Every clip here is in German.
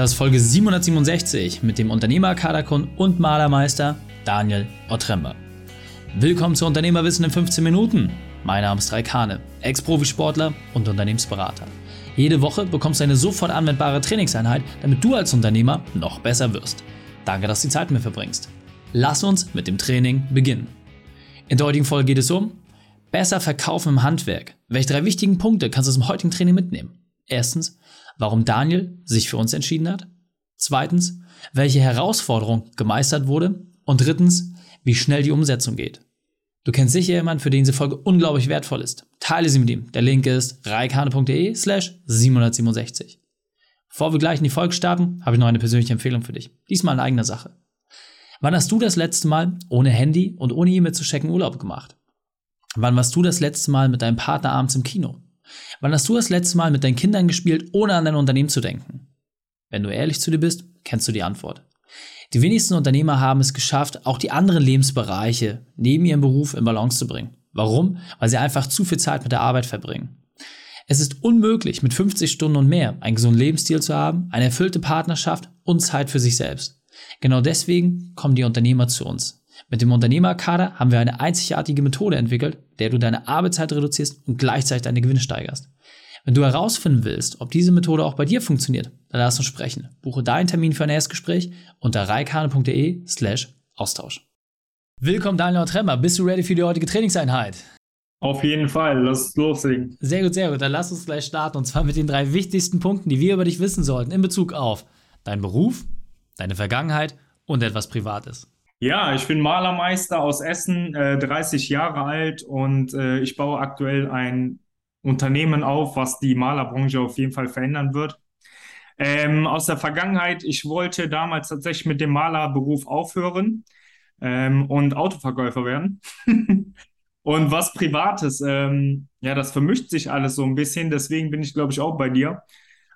Das ist Folge 767 mit dem Unternehmer-Kaderkund und Malermeister Daniel Otremba. Willkommen zu Unternehmerwissen in 15 Minuten. Mein Name ist Raikane, Ex-Profisportler und Unternehmensberater. Jede Woche bekommst du eine sofort anwendbare Trainingseinheit, damit du als Unternehmer noch besser wirst. Danke, dass du die Zeit mit mir verbringst. Lass uns mit dem Training beginnen. In der heutigen Folge geht es um Besser verkaufen im Handwerk. Welche drei wichtigen Punkte kannst du aus dem heutigen Training mitnehmen? Erstens, warum Daniel sich für uns entschieden hat. Zweitens, welche Herausforderung gemeistert wurde. Und drittens, wie schnell die Umsetzung geht. Du kennst sicher jemanden, für den diese Folge unglaublich wertvoll ist. Teile sie mit ihm. Der Link ist reikane.de slash 767. Bevor wir gleich in die Folge starten, habe ich noch eine persönliche Empfehlung für dich. Diesmal in eigener Sache. Wann hast du das letzte Mal ohne Handy und ohne E-Mail zu checken Urlaub gemacht? Wann warst du das letzte Mal mit deinem Partner abends im Kino? Wann hast du das letzte Mal mit deinen Kindern gespielt, ohne an dein Unternehmen zu denken? Wenn du ehrlich zu dir bist, kennst du die Antwort. Die wenigsten Unternehmer haben es geschafft, auch die anderen Lebensbereiche neben ihrem Beruf in Balance zu bringen. Warum? Weil sie einfach zu viel Zeit mit der Arbeit verbringen. Es ist unmöglich, mit 50 Stunden und mehr einen gesunden Lebensstil zu haben, eine erfüllte Partnerschaft und Zeit für sich selbst. Genau deswegen kommen die Unternehmer zu uns. Mit dem Unternehmerkader haben wir eine einzigartige Methode entwickelt, der du deine Arbeitszeit reduzierst und gleichzeitig deine Gewinne steigerst. Wenn du herausfinden willst, ob diese Methode auch bei dir funktioniert, dann lass uns sprechen. Buche deinen Termin für ein Erstgespräch unter reikane.de slash Austausch. Willkommen Daniel Tremmer. Bist du ready für die heutige Trainingseinheit? Auf jeden Fall, lass loslegen. Sehr gut, sehr gut. Dann lass uns gleich starten und zwar mit den drei wichtigsten Punkten, die wir über dich wissen sollten in Bezug auf deinen Beruf, deine Vergangenheit und etwas Privates. Ja, ich bin Malermeister aus Essen, äh, 30 Jahre alt und äh, ich baue aktuell ein Unternehmen auf, was die Malerbranche auf jeden Fall verändern wird. Ähm, aus der Vergangenheit, ich wollte damals tatsächlich mit dem Malerberuf aufhören ähm, und Autoverkäufer werden. und was Privates, ähm, ja, das vermischt sich alles so ein bisschen, deswegen bin ich, glaube ich, auch bei dir.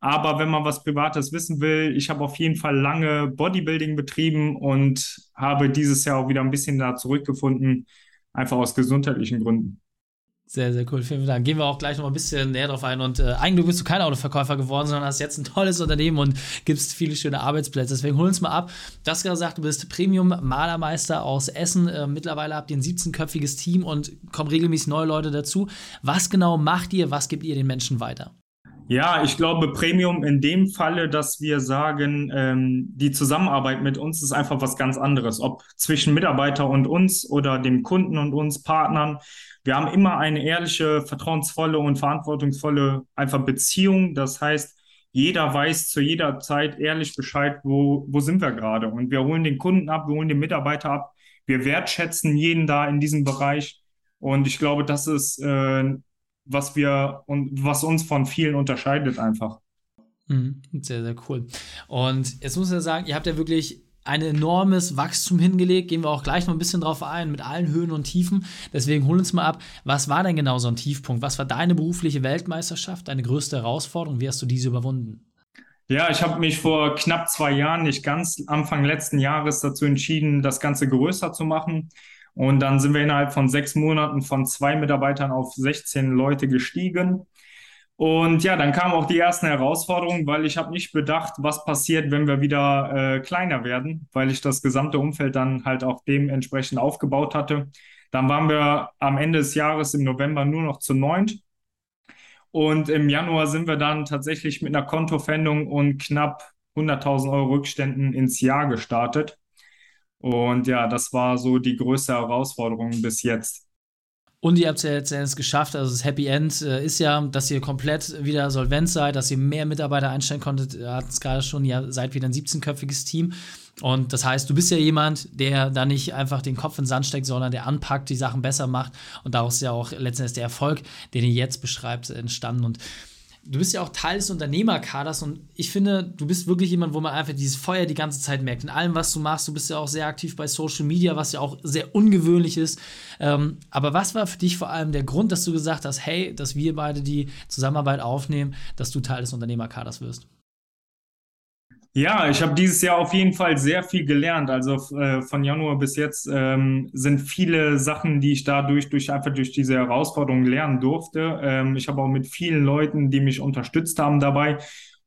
Aber wenn man was Privates wissen will, ich habe auf jeden Fall lange Bodybuilding betrieben und habe dieses Jahr auch wieder ein bisschen da zurückgefunden, einfach aus gesundheitlichen Gründen. Sehr, sehr cool. Vielen Dank. Gehen wir auch gleich noch ein bisschen näher drauf ein. Und äh, eigentlich bist du kein Autoverkäufer geworden, sondern hast jetzt ein tolles Unternehmen und gibst viele schöne Arbeitsplätze. Deswegen hol uns mal ab. Du hast gerade gesagt, du bist Premium-Malermeister aus Essen. Äh, mittlerweile habt ihr ein 17-köpfiges Team und kommen regelmäßig neue Leute dazu. Was genau macht ihr? Was gibt ihr den Menschen weiter? Ja, ich glaube, Premium in dem Falle, dass wir sagen, ähm, die Zusammenarbeit mit uns ist einfach was ganz anderes. Ob zwischen Mitarbeiter und uns oder dem Kunden und uns, Partnern. Wir haben immer eine ehrliche, vertrauensvolle und verantwortungsvolle einfach Beziehung. Das heißt, jeder weiß zu jeder Zeit ehrlich Bescheid, wo, wo sind wir gerade. Und wir holen den Kunden ab, wir holen den Mitarbeiter ab. Wir wertschätzen jeden da in diesem Bereich. Und ich glaube, das ist äh, was wir und was uns von vielen unterscheidet einfach. Mhm, sehr, sehr cool. Und jetzt muss ich ja sagen, ihr habt ja wirklich ein enormes Wachstum hingelegt. Gehen wir auch gleich noch ein bisschen drauf ein, mit allen Höhen und Tiefen. Deswegen hol uns mal ab, was war denn genau so ein Tiefpunkt? Was war deine berufliche Weltmeisterschaft, deine größte Herausforderung? Wie hast du diese überwunden? Ja, ich habe mich vor knapp zwei Jahren, nicht ganz Anfang letzten Jahres, dazu entschieden, das Ganze größer zu machen. Und dann sind wir innerhalb von sechs Monaten von zwei Mitarbeitern auf 16 Leute gestiegen. Und ja, dann kamen auch die ersten Herausforderungen, weil ich habe nicht bedacht, was passiert, wenn wir wieder äh, kleiner werden, weil ich das gesamte Umfeld dann halt auch dementsprechend aufgebaut hatte. Dann waren wir am Ende des Jahres im November nur noch zu neunt. Und im Januar sind wir dann tatsächlich mit einer Kontofendung und knapp 100.000 Euro Rückständen ins Jahr gestartet. Und ja, das war so die größte Herausforderung bis jetzt. Und ihr habt es ja jetzt geschafft. Also das Happy End äh, ist ja, dass ihr komplett wieder solvent seid, dass ihr mehr Mitarbeiter einstellen konntet. Ihr hattet es gerade schon, ihr seid wieder ein 17-köpfiges Team. Und das heißt, du bist ja jemand, der da nicht einfach den Kopf in den Sand steckt, sondern der anpackt, die Sachen besser macht. Und daraus ist ja auch letztendlich der Erfolg, den ihr jetzt beschreibt, entstanden. Und du bist ja auch Teil des Unternehmerkaders und ich finde, du bist wirklich jemand, wo man einfach dieses Feuer die ganze Zeit merkt. In allem, was du machst, du bist ja auch sehr aktiv bei Social Media, was ja auch sehr ungewöhnlich ist. Ähm, aber was war für dich vor allem der Grund, dass du gesagt hast, hey, dass wir beide die Zusammenarbeit aufnehmen, dass du Teil des Unternehmerkaders wirst? Ja, ich habe dieses Jahr auf jeden Fall sehr viel gelernt. Also äh, von Januar bis jetzt ähm, sind viele Sachen, die ich dadurch durch einfach durch diese Herausforderung lernen durfte. Ähm, ich habe auch mit vielen Leuten, die mich unterstützt haben dabei.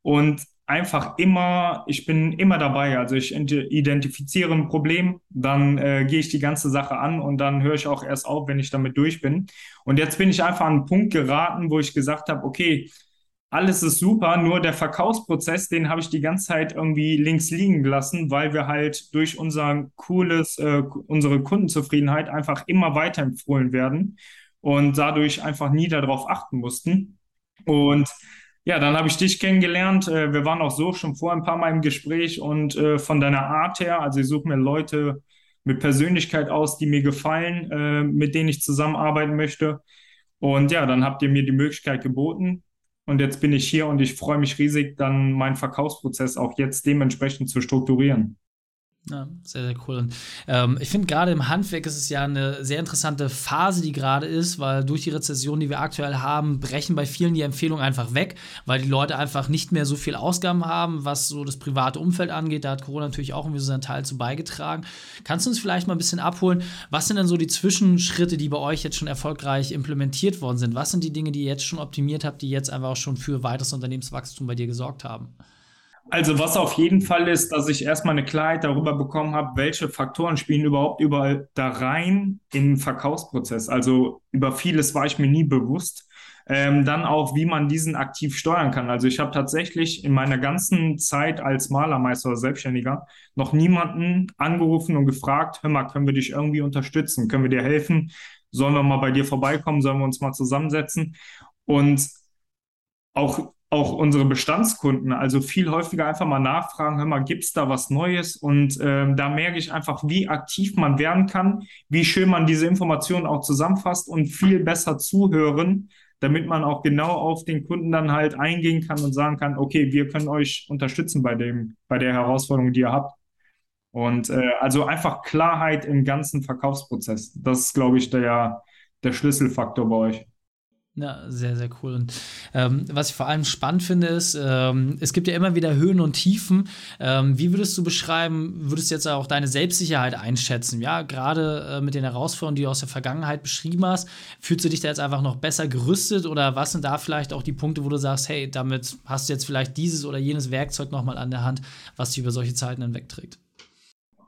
Und einfach immer, ich bin immer dabei. Also ich identifiziere ein Problem, dann äh, gehe ich die ganze Sache an und dann höre ich auch erst auf, wenn ich damit durch bin. Und jetzt bin ich einfach an einen Punkt geraten, wo ich gesagt habe, okay, alles ist super, nur der Verkaufsprozess, den habe ich die ganze Zeit irgendwie links liegen gelassen, weil wir halt durch unser cooles, äh, unsere Kundenzufriedenheit einfach immer weiterempfohlen werden und dadurch einfach nie darauf achten mussten. Und ja, dann habe ich dich kennengelernt. Äh, wir waren auch so schon vor ein paar Mal im Gespräch und äh, von deiner Art her, also ich suche mir Leute mit Persönlichkeit aus, die mir gefallen, äh, mit denen ich zusammenarbeiten möchte. Und ja, dann habt ihr mir die Möglichkeit geboten. Und jetzt bin ich hier und ich freue mich riesig, dann meinen Verkaufsprozess auch jetzt dementsprechend zu strukturieren. Ja, sehr, sehr cool. Und, ähm, ich finde, gerade im Handwerk ist es ja eine sehr interessante Phase, die gerade ist, weil durch die Rezession, die wir aktuell haben, brechen bei vielen die Empfehlungen einfach weg, weil die Leute einfach nicht mehr so viel Ausgaben haben, was so das private Umfeld angeht. Da hat Corona natürlich auch irgendwie so seinen Teil zu beigetragen. Kannst du uns vielleicht mal ein bisschen abholen? Was sind denn so die Zwischenschritte, die bei euch jetzt schon erfolgreich implementiert worden sind? Was sind die Dinge, die ihr jetzt schon optimiert habt, die jetzt einfach auch schon für weiteres Unternehmenswachstum bei dir gesorgt haben? Also was auf jeden Fall ist, dass ich erstmal eine Klarheit darüber bekommen habe, welche Faktoren spielen überhaupt überall da rein im Verkaufsprozess. Also über vieles war ich mir nie bewusst. Ähm, dann auch, wie man diesen aktiv steuern kann. Also ich habe tatsächlich in meiner ganzen Zeit als Malermeister oder Selbstständiger noch niemanden angerufen und gefragt, hör mal, können wir dich irgendwie unterstützen? Können wir dir helfen? Sollen wir mal bei dir vorbeikommen? Sollen wir uns mal zusammensetzen? Und auch auch unsere Bestandskunden, also viel häufiger einfach mal nachfragen, hör mal, gibt's da was Neues? Und ähm, da merke ich einfach, wie aktiv man werden kann, wie schön man diese Informationen auch zusammenfasst und viel besser zuhören, damit man auch genau auf den Kunden dann halt eingehen kann und sagen kann, okay, wir können euch unterstützen bei dem, bei der Herausforderung, die ihr habt. Und äh, also einfach Klarheit im ganzen Verkaufsprozess. Das ist, glaube ich, der, der Schlüsselfaktor bei euch. Ja, sehr, sehr cool. Und ähm, was ich vor allem spannend finde, ist, ähm, es gibt ja immer wieder Höhen und Tiefen. Ähm, wie würdest du beschreiben, würdest du jetzt auch deine Selbstsicherheit einschätzen? Ja, gerade äh, mit den Herausforderungen, die du aus der Vergangenheit beschrieben hast, fühlst du dich da jetzt einfach noch besser gerüstet oder was sind da vielleicht auch die Punkte, wo du sagst, hey, damit hast du jetzt vielleicht dieses oder jenes Werkzeug nochmal an der Hand, was dich über solche Zeiten hinwegträgt?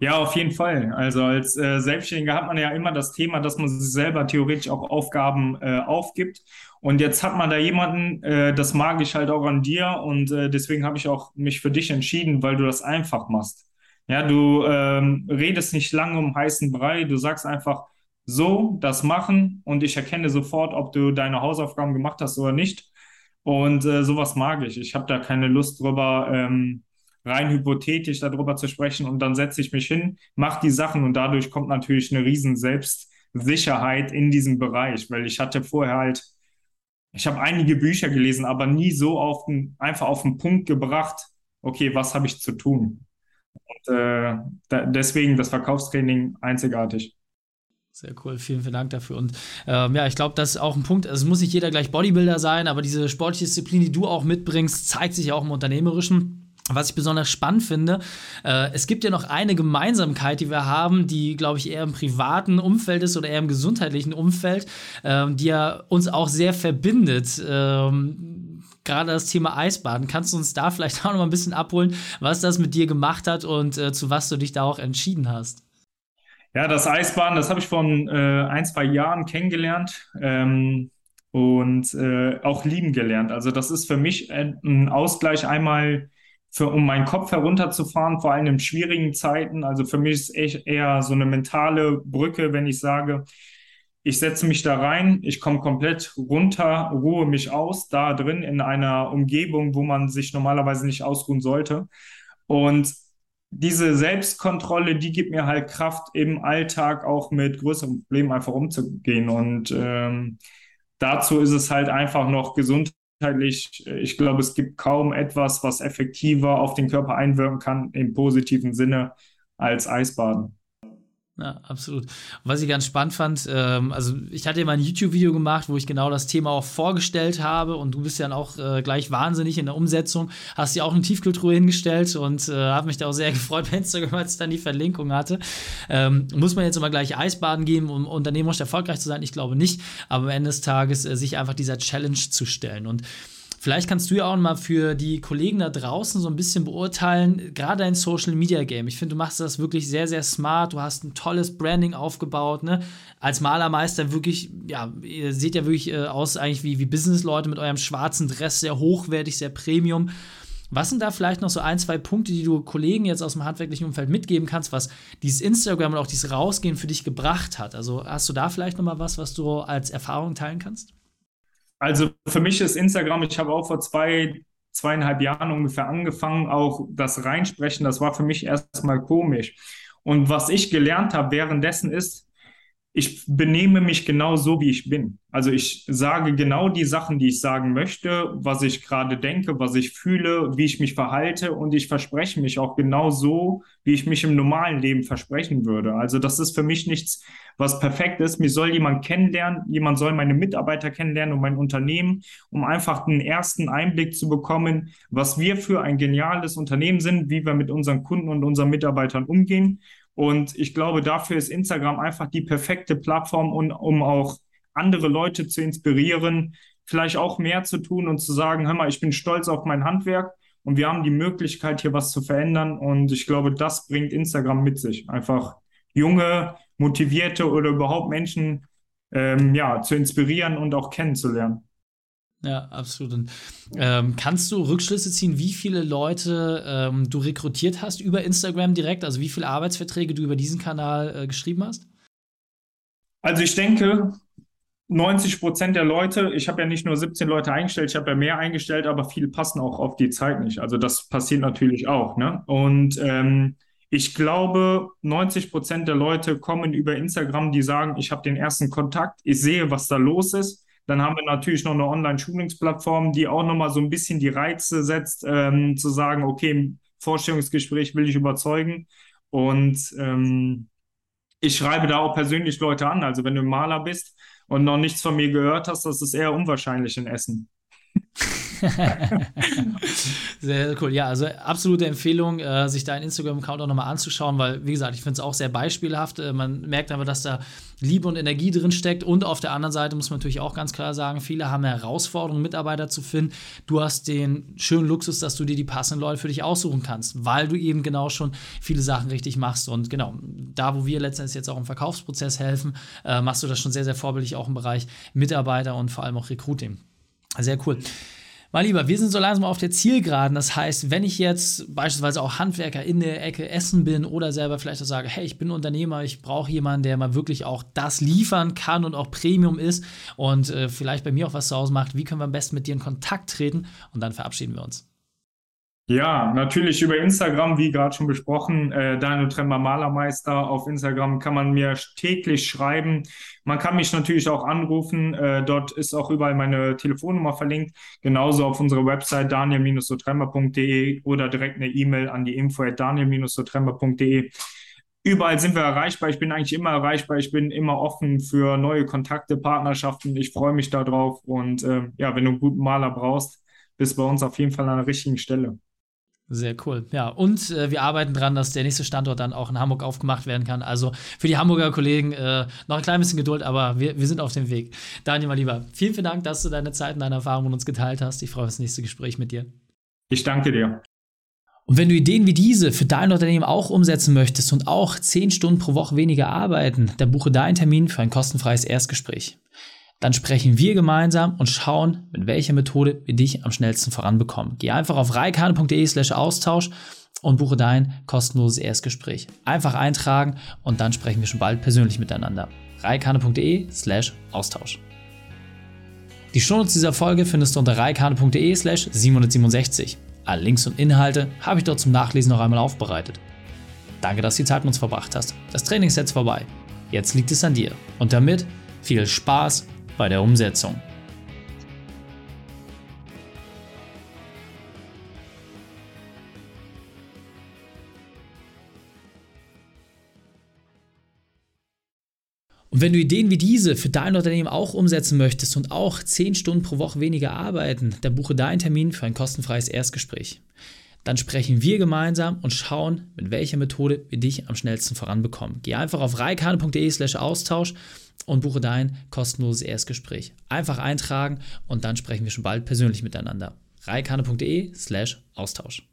Ja, auf jeden Fall. Also als äh, Selbstständiger hat man ja immer das Thema, dass man sich selber theoretisch auch Aufgaben äh, aufgibt. Und jetzt hat man da jemanden, äh, das mag ich halt auch an dir und äh, deswegen habe ich auch mich für dich entschieden, weil du das einfach machst. Ja, du ähm, redest nicht lange um heißen Brei, du sagst einfach so, das machen und ich erkenne sofort, ob du deine Hausaufgaben gemacht hast oder nicht. Und äh, sowas mag ich. Ich habe da keine Lust drüber. Ähm, rein hypothetisch darüber zu sprechen und dann setze ich mich hin, mache die Sachen und dadurch kommt natürlich eine riesen Selbstsicherheit in diesem Bereich, weil ich hatte vorher halt, ich habe einige Bücher gelesen, aber nie so auf den, einfach auf den Punkt gebracht, okay, was habe ich zu tun? Und äh, da, deswegen das Verkaufstraining einzigartig. Sehr cool, vielen, vielen Dank dafür. Und ähm, ja, ich glaube, das ist auch ein Punkt. Es muss nicht jeder gleich Bodybuilder sein, aber diese sportliche Disziplin, die du auch mitbringst, zeigt sich auch im Unternehmerischen. Was ich besonders spannend finde, äh, es gibt ja noch eine Gemeinsamkeit, die wir haben, die, glaube ich, eher im privaten Umfeld ist oder eher im gesundheitlichen Umfeld, ähm, die ja uns auch sehr verbindet. Ähm, Gerade das Thema Eisbaden. Kannst du uns da vielleicht auch noch mal ein bisschen abholen, was das mit dir gemacht hat und äh, zu was du dich da auch entschieden hast? Ja, das Eisbaden, das habe ich vor äh, ein, zwei Jahren kennengelernt. Ähm, und äh, auch lieben gelernt. Also das ist für mich ein Ausgleich einmal für, um meinen Kopf herunterzufahren, vor allem in schwierigen Zeiten. Also für mich ist echt eher so eine mentale Brücke, wenn ich sage, ich setze mich da rein, ich komme komplett runter, ruhe mich aus, da drin in einer Umgebung, wo man sich normalerweise nicht ausruhen sollte. Und diese Selbstkontrolle, die gibt mir halt Kraft, im Alltag auch mit größeren Problemen einfach umzugehen. Und ähm, dazu ist es halt einfach noch gesund äh, ich glaube, es gibt kaum etwas, was effektiver auf den Körper einwirken kann im positiven Sinne als Eisbaden. Ja, absolut. was ich ganz spannend fand, ähm, also ich hatte ja mal ein YouTube-Video gemacht, wo ich genau das Thema auch vorgestellt habe und du bist ja auch äh, gleich wahnsinnig in der Umsetzung, hast dir auch eine Tiefkultur hingestellt und äh, habe mich da auch sehr gefreut bei Instagram, als dann die Verlinkung hatte. Ähm, muss man jetzt immer gleich Eisbaden geben, um unternehmerisch erfolgreich zu sein? Ich glaube nicht, aber am Ende des Tages äh, sich einfach dieser Challenge zu stellen und Vielleicht kannst du ja auch mal für die Kollegen da draußen so ein bisschen beurteilen, gerade dein Social Media Game. Ich finde, du machst das wirklich sehr, sehr smart. Du hast ein tolles Branding aufgebaut. Ne? Als Malermeister wirklich, ja, ihr seht ja wirklich äh, aus eigentlich wie, wie Businessleute mit eurem schwarzen Dress, sehr hochwertig, sehr Premium. Was sind da vielleicht noch so ein, zwei Punkte, die du Kollegen jetzt aus dem handwerklichen Umfeld mitgeben kannst, was dieses Instagram und auch dieses Rausgehen für dich gebracht hat? Also hast du da vielleicht noch mal was, was du als Erfahrung teilen kannst? Also für mich ist Instagram, ich habe auch vor zwei, zweieinhalb Jahren ungefähr angefangen, auch das Reinsprechen, das war für mich erstmal komisch. Und was ich gelernt habe währenddessen ist, ich benehme mich genau so, wie ich bin. Also ich sage genau die Sachen, die ich sagen möchte, was ich gerade denke, was ich fühle, wie ich mich verhalte und ich verspreche mich auch genau so, wie ich mich im normalen Leben versprechen würde. Also das ist für mich nichts, was perfekt ist. Mir soll jemand kennenlernen, jemand soll meine Mitarbeiter kennenlernen und mein Unternehmen, um einfach einen ersten Einblick zu bekommen, was wir für ein geniales Unternehmen sind, wie wir mit unseren Kunden und unseren Mitarbeitern umgehen und ich glaube, dafür ist Instagram einfach die perfekte Plattform, um, um auch andere Leute zu inspirieren, vielleicht auch mehr zu tun und zu sagen, hör mal, ich bin stolz auf mein Handwerk und wir haben die Möglichkeit, hier was zu verändern. Und ich glaube, das bringt Instagram mit sich. Einfach junge, motivierte oder überhaupt Menschen ähm, ja, zu inspirieren und auch kennenzulernen. Ja, absolut. Und, ähm, kannst du Rückschlüsse ziehen, wie viele Leute ähm, du rekrutiert hast über Instagram direkt? Also wie viele Arbeitsverträge du über diesen Kanal äh, geschrieben hast? Also ich denke, 90 Prozent der Leute, ich habe ja nicht nur 17 Leute eingestellt, ich habe ja mehr eingestellt, aber viele passen auch auf die Zeit nicht. Also das passiert natürlich auch. Ne? Und ähm, ich glaube, 90 Prozent der Leute kommen über Instagram, die sagen, ich habe den ersten Kontakt, ich sehe, was da los ist dann haben wir natürlich noch eine Online-Schulungsplattform, die auch nochmal so ein bisschen die Reize setzt, ähm, zu sagen, okay, im Vorstellungsgespräch will ich überzeugen. Und ähm, ich schreibe da auch persönlich Leute an. Also wenn du Maler bist und noch nichts von mir gehört hast, das ist eher unwahrscheinlich in Essen. sehr cool. Ja, also absolute Empfehlung, äh, sich deinen Instagram-Account auch nochmal anzuschauen, weil, wie gesagt, ich finde es auch sehr beispielhaft. Äh, man merkt aber, dass da Liebe und Energie drin steckt. Und auf der anderen Seite muss man natürlich auch ganz klar sagen, viele haben Herausforderungen, Mitarbeiter zu finden. Du hast den schönen Luxus, dass du dir die passenden Leute für dich aussuchen kannst, weil du eben genau schon viele Sachen richtig machst. Und genau, da, wo wir letztendlich jetzt auch im Verkaufsprozess helfen, äh, machst du das schon sehr, sehr vorbildlich auch im Bereich Mitarbeiter und vor allem auch Recruiting. Sehr cool. Mein Lieber, wir sind so langsam auf der Zielgeraden. Das heißt, wenn ich jetzt beispielsweise auch Handwerker in der Ecke Essen bin oder selber vielleicht auch sage, hey, ich bin Unternehmer, ich brauche jemanden, der mal wirklich auch das liefern kann und auch Premium ist und äh, vielleicht bei mir auch was zu Hause macht, wie können wir am besten mit dir in Kontakt treten? Und dann verabschieden wir uns. Ja, natürlich über Instagram, wie gerade schon besprochen. Äh, Daniel Tremmer Malermeister auf Instagram kann man mir täglich schreiben. Man kann mich natürlich auch anrufen. Äh, dort ist auch überall meine Telefonnummer verlinkt. Genauso auf unserer Website daniel-sotremmer.de oder direkt eine E-Mail an die info at daniel-sotremmer.de. Überall sind wir erreichbar. Ich bin eigentlich immer erreichbar. Ich bin immer offen für neue Kontakte, Partnerschaften. Ich freue mich darauf. Und äh, ja, wenn du einen guten Maler brauchst, bist bei uns auf jeden Fall an der richtigen Stelle. Sehr cool. Ja, und äh, wir arbeiten dran, dass der nächste Standort dann auch in Hamburg aufgemacht werden kann. Also für die Hamburger Kollegen äh, noch ein klein bisschen Geduld, aber wir, wir sind auf dem Weg. Daniel, mal lieber, vielen, vielen Dank, dass du deine Zeit und deine Erfahrungen mit uns geteilt hast. Ich freue mich auf das nächste Gespräch mit dir. Ich danke dir. Und wenn du Ideen wie diese für dein Unternehmen auch umsetzen möchtest und auch 10 Stunden pro Woche weniger arbeiten, dann buche deinen Termin für ein kostenfreies Erstgespräch. Dann sprechen wir gemeinsam und schauen, mit welcher Methode wir dich am schnellsten voranbekommen. Geh einfach auf reikane.de slash Austausch und buche dein kostenloses Erstgespräch. Einfach eintragen und dann sprechen wir schon bald persönlich miteinander. reikane.de slash Austausch. Die Shownotes dieser Folge findest du unter reikane.de slash 767. Alle Links und Inhalte habe ich dort zum Nachlesen noch einmal aufbereitet. Danke, dass du die Zeit mit uns verbracht hast. Das Training ist jetzt vorbei. Jetzt liegt es an dir. Und damit viel Spaß bei der Umsetzung. Und wenn du Ideen wie diese für dein Unternehmen auch umsetzen möchtest und auch 10 Stunden pro Woche weniger arbeiten, dann buche deinen Termin für ein kostenfreies Erstgespräch. Dann sprechen wir gemeinsam und schauen, mit welcher Methode wir dich am schnellsten voranbekommen. Geh einfach auf reikane.de slash Austausch und buche dein kostenloses Erstgespräch. Einfach eintragen und dann sprechen wir schon bald persönlich miteinander. reikane.de slash Austausch.